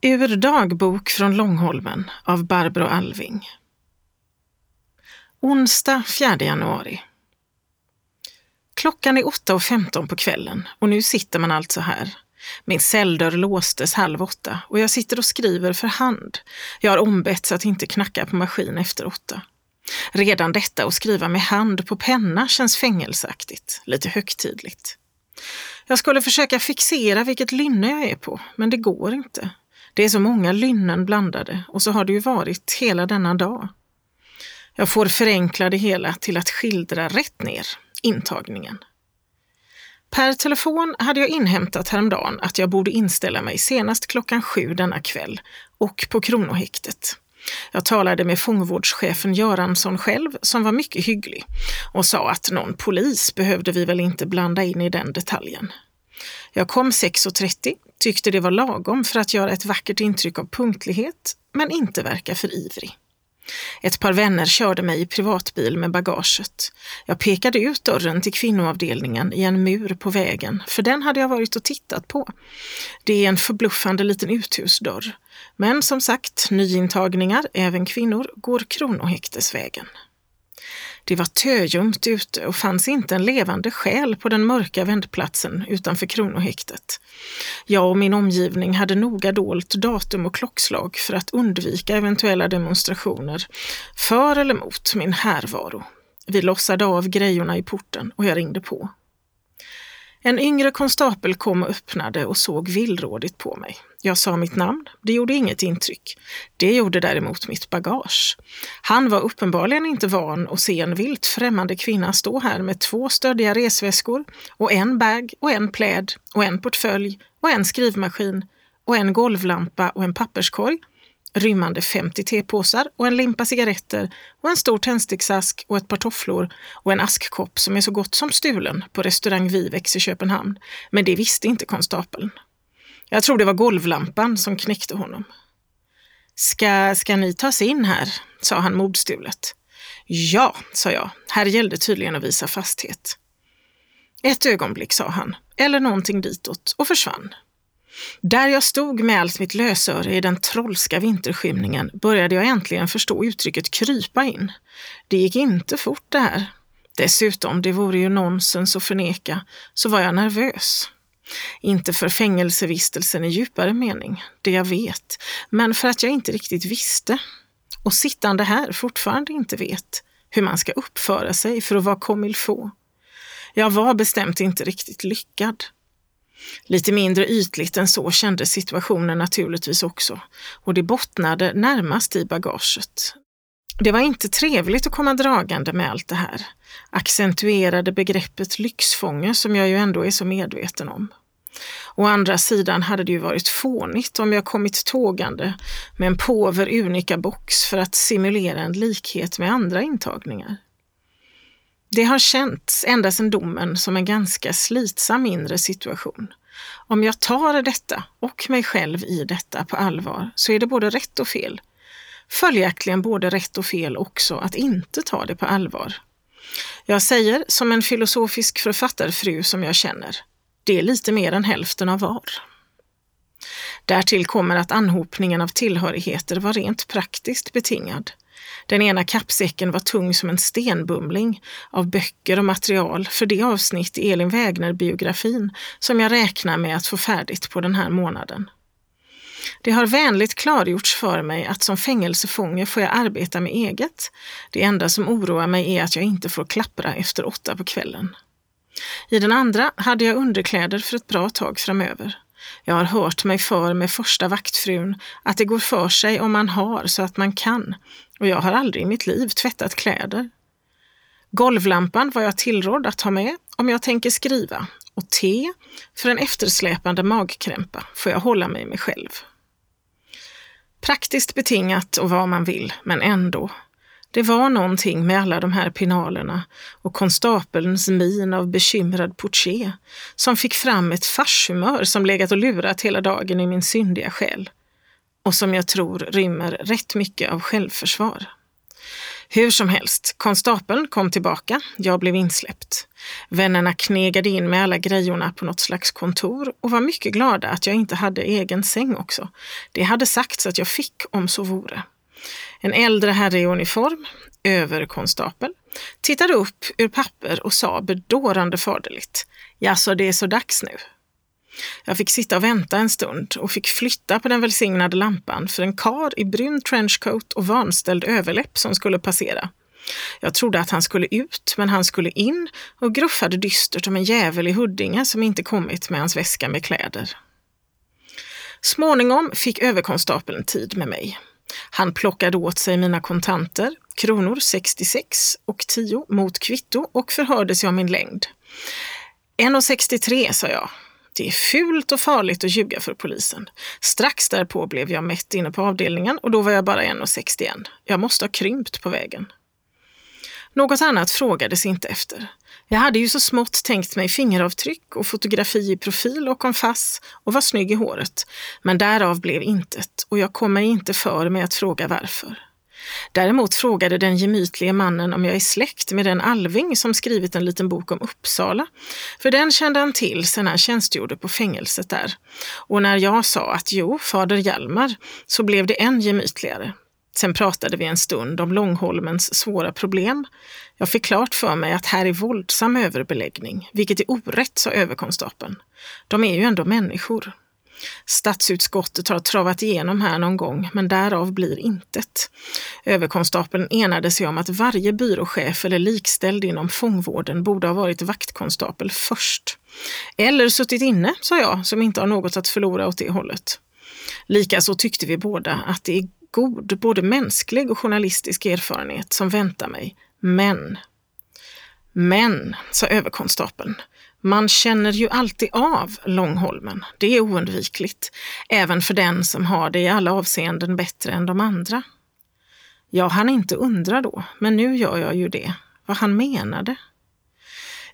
Ur dagbok från Långholmen av Barbro Alving. Onsdag 4 januari. Klockan är 8.15 på kvällen och nu sitter man alltså här. Min celldörr låstes halv åtta och jag sitter och skriver för hand. Jag har ombetts att inte knacka på maskin efter åtta. Redan detta att skriva med hand på penna känns fängelseaktigt, lite högtidligt. Jag skulle försöka fixera vilket lynne jag är på, men det går inte. Det är så många lynnen blandade och så har det ju varit hela denna dag. Jag får förenkla det hela till att skildra rätt ner intagningen. Per telefon hade jag inhämtat häromdagen att jag borde inställa mig senast klockan sju denna kväll och på Kronohäktet. Jag talade med fångvårdschefen Göransson själv, som var mycket hygglig och sa att någon polis behövde vi väl inte blanda in i den detaljen. Jag kom 6.30, tyckte det var lagom för att göra ett vackert intryck av punktlighet, men inte verka för ivrig. Ett par vänner körde mig i privatbil med bagaget. Jag pekade ut dörren till kvinnoavdelningen i en mur på vägen, för den hade jag varit och tittat på. Det är en förbluffande liten uthusdörr. Men som sagt, nyintagningar, även kvinnor, går Kronohäktesvägen. Det var töljumt ute och fanns inte en levande själ på den mörka vändplatsen utanför Kronohäktet. Jag och min omgivning hade noga dolt datum och klockslag för att undvika eventuella demonstrationer för eller mot min härvaro. Vi lossade av grejorna i porten och jag ringde på. En yngre konstapel kom och öppnade och såg villrådigt på mig. Jag sa mitt namn. Det gjorde inget intryck. Det gjorde däremot mitt bagage. Han var uppenbarligen inte van att se en vilt främmande kvinna stå här med två stöddiga resväskor och en bag och en pläd och en portfölj och en skrivmaskin och en golvlampa och en papperskorg rymmande 50 tepåsar och en limpa cigaretter och en stor tändsticksask och ett par tofflor och en askkopp som är så gott som stulen på restaurang Vivex i Köpenhamn. Men det visste inte konstapeln. Jag tror det var golvlampan som knäckte honom. Ska, ska ni tas in här? sa han modstulet. Ja, sa jag. Här gällde tydligen att visa fasthet. Ett ögonblick, sa han, eller någonting ditåt, och försvann. Där jag stod med allt mitt lösöre i den trollska vinterskymningen började jag äntligen förstå uttrycket krypa in. Det gick inte fort det här. Dessutom, det vore ju nonsens att förneka, så var jag nervös. Inte för fängelsevistelsen i djupare mening, det jag vet, men för att jag inte riktigt visste. Och sittande här fortfarande inte vet hur man ska uppföra sig för att vara comme il faut. Jag var bestämt inte riktigt lyckad. Lite mindre ytligt än så kändes situationen naturligtvis också och det bottnade närmast i bagaget. Det var inte trevligt att komma dragande med allt det här. Accentuerade begreppet lyxfånge som jag ju ändå är så medveten om. Å andra sidan hade det ju varit fånigt om jag kommit tågande med en påver unika box för att simulera en likhet med andra intagningar. Det har känts ända sedan domen som en ganska slitsam inre situation. Om jag tar detta och mig själv i detta på allvar så är det både rätt och fel. Följaktligen både rätt och fel också att inte ta det på allvar. Jag säger som en filosofisk författarfru som jag känner, det är lite mer än hälften av var. Därtill kommer att anhopningen av tillhörigheter var rent praktiskt betingad. Den ena kappsäcken var tung som en stenbumling av böcker och material för det avsnitt i Elin Wägner-biografin som jag räknar med att få färdigt på den här månaden. Det har vänligt klargjorts för mig att som fängelsefånge får jag arbeta med eget. Det enda som oroar mig är att jag inte får klappra efter åtta på kvällen. I den andra hade jag underkläder för ett bra tag framöver. Jag har hört mig för med första vaktfrun att det går för sig om man har så att man kan och jag har aldrig i mitt liv tvättat kläder. Golvlampan var jag tillrådd att ha med om jag tänker skriva och te för en eftersläpande magkrämpa får jag hålla mig med själv. Praktiskt betingat och vad man vill, men ändå. Det var någonting med alla de här pinalerna och konstapelns min av bekymrad portier som fick fram ett farshumör som legat och lurat hela dagen i min syndiga själ och som jag tror rymmer rätt mycket av självförsvar. Hur som helst, konstapeln kom tillbaka, jag blev insläppt. Vännerna knegade in med alla grejorna på något slags kontor och var mycket glada att jag inte hade egen säng också. Det hade sagts att jag fick om så vore. En äldre herre i uniform, överkonstapel, tittade upp ur papper och sa bedårande faderligt. Jaså, det är så dags nu? Jag fick sitta och vänta en stund och fick flytta på den välsignade lampan för en kar i brun trenchcoat och vanställd överläpp som skulle passera. Jag trodde att han skulle ut, men han skulle in och gruffade dystert om en jävel i Huddinge som inte kommit med hans väska med kläder. Småningom fick överkonstapeln tid med mig. Han plockade åt sig mina kontanter, kronor 66 och 10 mot kvitto och förhörde sig om min längd. 1,63 sa jag det är fult och farligt att ljuga för polisen. Strax därpå blev jag mätt inne på avdelningen och då var jag bara 1,61. Jag måste ha krympt på vägen. Något annat frågades inte efter. Jag hade ju så smått tänkt mig fingeravtryck och fotografi i profil och kompass och var snygg i håret. Men därav blev intet och jag kom mig inte för med att fråga varför. Däremot frågade den gemytlige mannen om jag är släkt med den Alving som skrivit en liten bok om Uppsala. För den kände han till sedan han tjänstgjorde på fängelset där. Och när jag sa att jo, fader Hjalmar, så blev det än gemytligare. Sen pratade vi en stund om Långholmens svåra problem. Jag fick klart för mig att här är våldsam överbeläggning, vilket är orätt, sa överkonstapeln. De är ju ändå människor. Statsutskottet har travat igenom här någon gång, men därav blir intet. Överkonstapeln enade sig om att varje byråchef eller likställd inom fångvården borde ha varit vaktkonstapel först. Eller suttit inne, sa jag, som inte har något att förlora åt det hållet. Likaså tyckte vi båda att det är god, både mänsklig och journalistisk erfarenhet som väntar mig. Men men, sa överkonstapeln, man känner ju alltid av Långholmen. Det är oundvikligt, även för den som har det i alla avseenden bättre än de andra. Jag hann inte undra då, men nu gör jag ju det, vad han menade.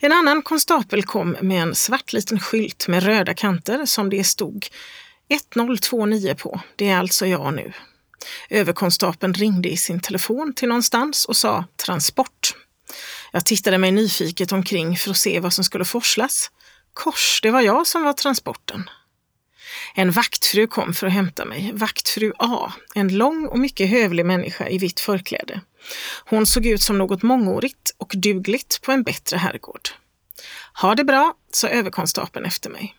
En annan konstapel kom med en svart liten skylt med röda kanter som det stod 1029 på. Det är alltså jag nu. Överkonstapeln ringde i sin telefon till någonstans och sa transport. Jag tittade mig nyfiket omkring för att se vad som skulle forslas. Kors, det var jag som var transporten. En vaktfru kom för att hämta mig, vaktfru A, en lång och mycket hövlig människa i vitt förkläde. Hon såg ut som något mångårigt och dugligt på en bättre herrgård. Ha det bra, sa överkonstapeln efter mig.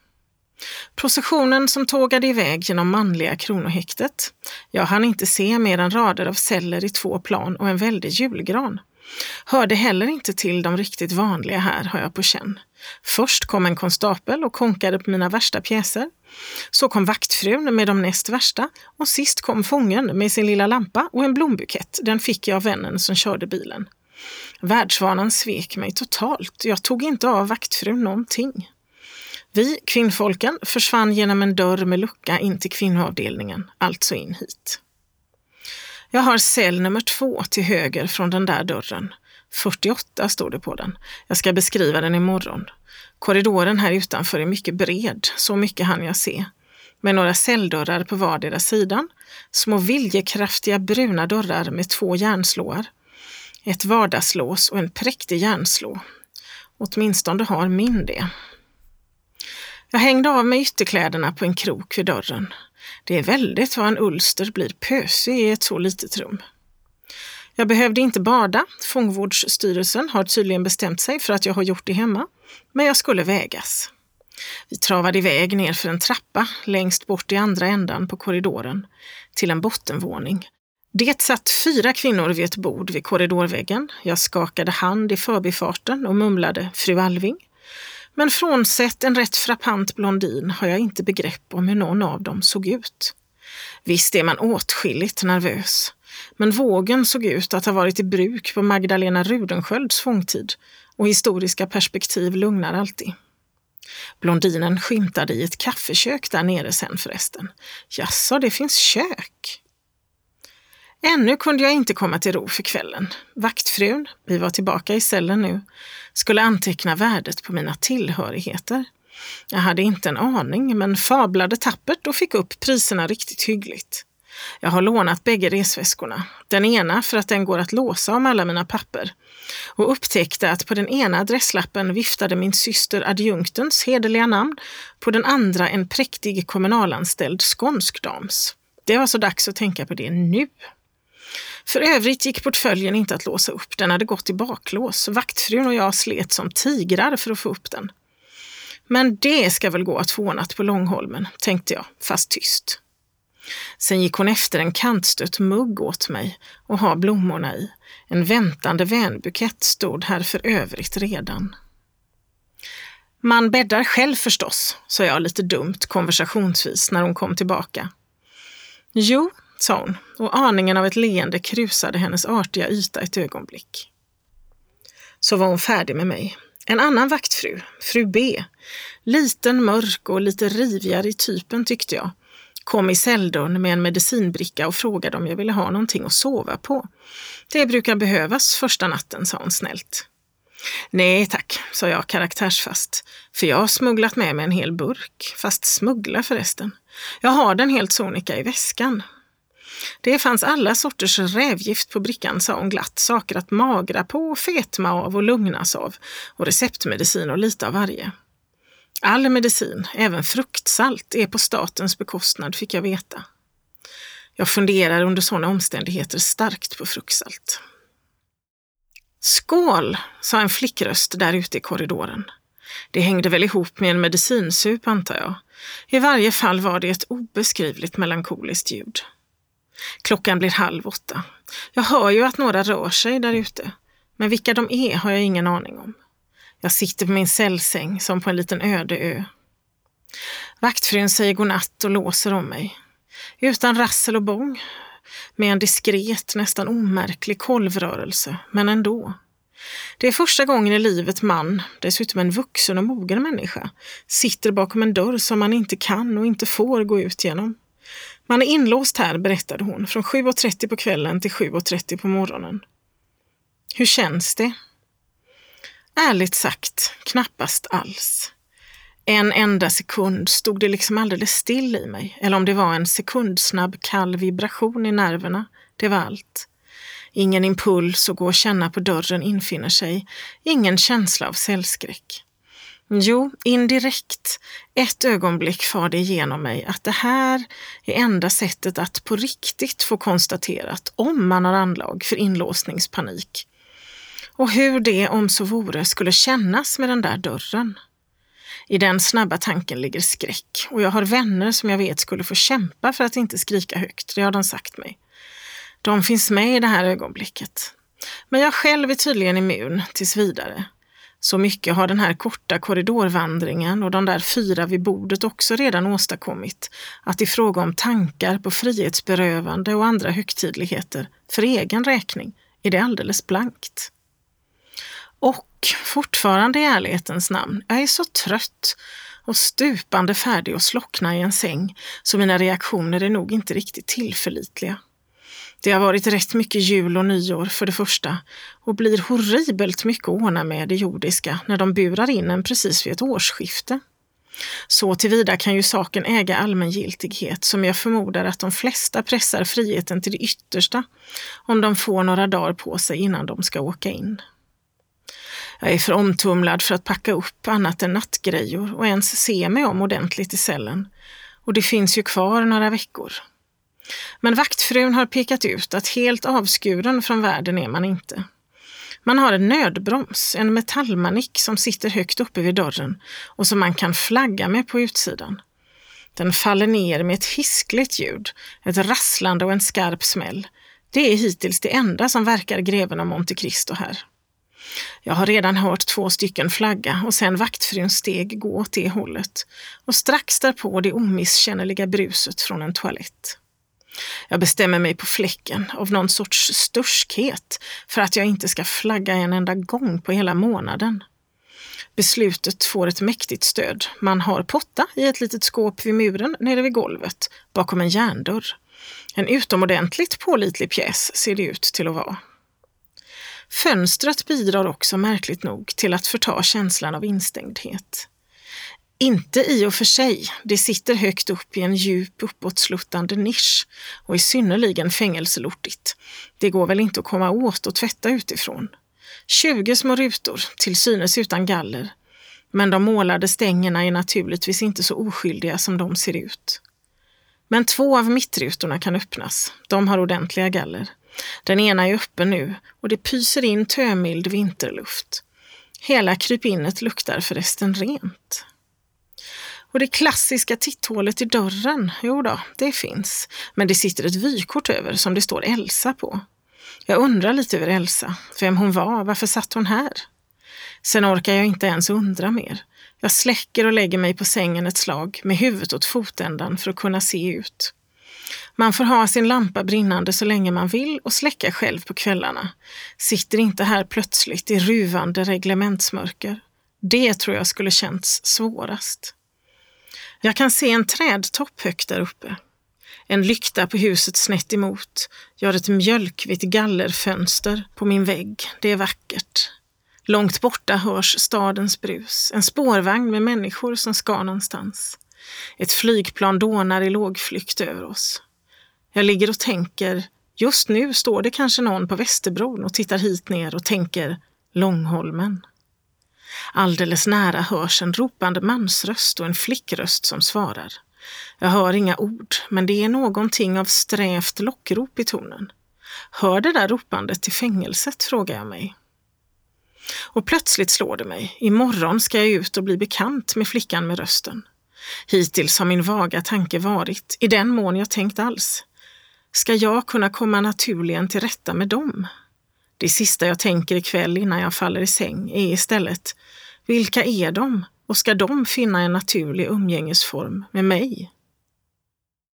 Processionen som tågade iväg genom manliga kronohäktet. Jag hann inte se mer än rader av celler i två plan och en väldig julgran. Hörde heller inte till de riktigt vanliga här, har jag på känn. Först kom en konstapel och konkade på mina värsta pjäser. Så kom vaktfrun med de näst värsta och sist kom fången med sin lilla lampa och en blombukett. Den fick jag av vännen som körde bilen. Världsvanan svek mig totalt. Jag tog inte av vaktfrun någonting. Vi, kvinnfolken, försvann genom en dörr med lucka in till kvinnoavdelningen, alltså in hit. Jag har cell nummer två till höger från den där dörren. 48 står det på den. Jag ska beskriva den imorgon. Korridoren här utanför är mycket bred, så mycket hann jag se. Med några celldörrar på vardera sidan. Små viljekraftiga bruna dörrar med två järnslåar. Ett vardagslås och en präktig järnslå. Åtminstone har min det. Jag hängde av mig ytterkläderna på en krok vid dörren. Det är väldigt vad en ulster blir pösig i ett så litet rum. Jag behövde inte bada. Fångvårdsstyrelsen har tydligen bestämt sig för att jag har gjort det hemma. Men jag skulle vägas. Vi travade iväg ner för en trappa längst bort i andra ändan på korridoren till en bottenvåning. Det satt fyra kvinnor vid ett bord vid korridorväggen. Jag skakade hand i förbifarten och mumlade fru Alving. Men frånsett en rätt frappant blondin har jag inte begrepp om hur någon av dem såg ut. Visst är man åtskilligt nervös, men vågen såg ut att ha varit i bruk på Magdalena Rudenskölds fångtid och historiska perspektiv lugnar alltid. Blondinen skymtade i ett kaffekök där nere sen förresten. Jaså, det finns kök? Ännu kunde jag inte komma till ro för kvällen. Vaktfrun, vi var tillbaka i cellen nu, skulle anteckna värdet på mina tillhörigheter. Jag hade inte en aning, men fablade tappert och fick upp priserna riktigt hyggligt. Jag har lånat bägge resväskorna. Den ena för att den går att låsa om alla mina papper. Och upptäckte att på den ena adresslappen viftade min syster adjunktens hederliga namn, på den andra en präktig kommunalanställd skånsk dams. Det var så dags att tänka på det nu. För övrigt gick portföljen inte att låsa upp. Den hade gått i baklås. Vaktfrun och jag slet som tigrar för att få upp den. Men det ska väl gå att få ordnat på Långholmen, tänkte jag, fast tyst. Sen gick hon efter en kantstött mugg åt mig och ha blommorna i. En väntande vänbukett stod här för övrigt redan. Man bäddar själv förstås, sa jag lite dumt konversationsvis när hon kom tillbaka. Jo, sa hon och aningen av ett leende krusade hennes artiga yta ett ögonblick. Så var hon färdig med mig. En annan vaktfru, fru B, liten, mörk och lite rivigare i typen tyckte jag, kom i celldörren med en medicinbricka och frågade om jag ville ha någonting att sova på. Det brukar behövas första natten, sa hon snällt. Nej tack, sa jag karaktärsfast, för jag har smugglat med mig en hel burk, fast smuggla förresten. Jag har den helt sonika i väskan. Det fanns alla sorters rävgift på brickan, sa hon glatt. Saker att magra på, fetma av och lugnas av. Och receptmedicin och lite av varje. All medicin, även fruktsalt, är på statens bekostnad, fick jag veta. Jag funderar under sådana omständigheter starkt på fruktsalt. Skål, sa en flickröst där ute i korridoren. Det hängde väl ihop med en medicinsup, antar jag. I varje fall var det ett obeskrivligt melankoliskt ljud. Klockan blir halv åtta. Jag hör ju att några rör sig där ute, men vilka de är har jag ingen aning om. Jag sitter på min cellsäng som på en liten öde ö. Vaktfrun säger godnatt och låser om mig. Utan rassel och bång. Med en diskret, nästan omärklig kolvrörelse, men ändå. Det är första gången i livet man, dessutom en vuxen och mogen människa, sitter bakom en dörr som man inte kan och inte får gå ut genom. Man är inlåst här, berättade hon, från 7.30 på kvällen till 7.30 på morgonen. Hur känns det? Ärligt sagt, knappast alls. En enda sekund stod det liksom alldeles still i mig, eller om det var en sekundsnabb kall vibration i nerverna, det var allt. Ingen impuls att gå och känna på dörren infinner sig, ingen känsla av cellskräck. Jo, indirekt. Ett ögonblick far det igenom mig att det här är enda sättet att på riktigt få konstaterat om man har anlag för inlåsningspanik. Och hur det, om så vore, skulle kännas med den där dörren. I den snabba tanken ligger skräck och jag har vänner som jag vet skulle få kämpa för att inte skrika högt, det har de sagt mig. De finns med i det här ögonblicket. Men jag själv är tydligen immun tills vidare. Så mycket har den här korta korridorvandringen och de där fyra vid bordet också redan åstadkommit att i fråga om tankar på frihetsberövande och andra högtidligheter för egen räkning är det alldeles blankt. Och fortfarande i ärlighetens namn, jag är så trött och stupande färdig att slockna i en säng så mina reaktioner är nog inte riktigt tillförlitliga. Det har varit rätt mycket jul och nyår för det första och blir horribelt mycket att ordna med det jordiska när de burar in en precis vid ett årsskifte. Så tillvida kan ju saken äga allmängiltighet som jag förmodar att de flesta pressar friheten till det yttersta om de får några dagar på sig innan de ska åka in. Jag är för omtumlad för att packa upp annat än nattgrejor och ens se mig om ordentligt i cellen. Och det finns ju kvar några veckor. Men vaktfrun har pekat ut att helt avskuren från världen är man inte. Man har en nödbroms, en metallmanik som sitter högt uppe vid dörren och som man kan flagga med på utsidan. Den faller ner med ett hiskligt ljud, ett rasslande och en skarp smäll. Det är hittills det enda som verkar greven av Monte Cristo här. Jag har redan hört två stycken flagga och sen vaktfruns steg gå åt det hållet och strax därpå det omisskännliga bruset från en toalett. Jag bestämmer mig på fläcken av någon sorts sturskhet för att jag inte ska flagga en enda gång på hela månaden. Beslutet får ett mäktigt stöd. Man har potta i ett litet skåp vid muren nere vid golvet bakom en järndörr. En utomordentligt pålitlig pjäs ser det ut till att vara. Fönstret bidrar också märkligt nog till att förta känslan av instängdhet. Inte i och för sig, det sitter högt upp i en djup uppåtsluttande nisch och är synnerligen fängelselortigt. Det går väl inte att komma åt och tvätta utifrån. 20 små rutor, till synes utan galler. Men de målade stängerna är naturligtvis inte så oskyldiga som de ser ut. Men två av mittrutorna kan öppnas. De har ordentliga galler. Den ena är öppen nu och det pyser in tömild vinterluft. Hela krypinnet luktar förresten rent. Och det klassiska titthålet i dörren, jo då, det finns. Men det sitter ett vykort över som det står Elsa på. Jag undrar lite över Elsa, vem hon var, varför satt hon här? Sen orkar jag inte ens undra mer. Jag släcker och lägger mig på sängen ett slag med huvudet åt fotändan för att kunna se ut. Man får ha sin lampa brinnande så länge man vill och släcka själv på kvällarna. Sitter inte här plötsligt i ruvande reglementsmörker. Det tror jag skulle känts svårast. Jag kan se en trädtopp högt där uppe. En lykta på huset snett emot gör ett mjölkvitt gallerfönster på min vägg. Det är vackert. Långt borta hörs stadens brus, en spårvagn med människor som ska någonstans. Ett flygplan dånar i lågflykt över oss. Jag ligger och tänker, just nu står det kanske någon på Västerbron och tittar hit ner och tänker Långholmen. Alldeles nära hörs en ropande mansröst och en flickröst som svarar. Jag hör inga ord, men det är någonting av strävt lockrop i tonen. Hör det där ropandet till fängelset, frågar jag mig. Och plötsligt slår det mig, imorgon ska jag ut och bli bekant med flickan med rösten. Hittills har min vaga tanke varit, i den mån jag tänkt alls, ska jag kunna komma naturligen till rätta med dem? Det sista jag tänker ikväll innan jag faller i säng är istället, vilka är de och ska de finna en naturlig umgängesform med mig?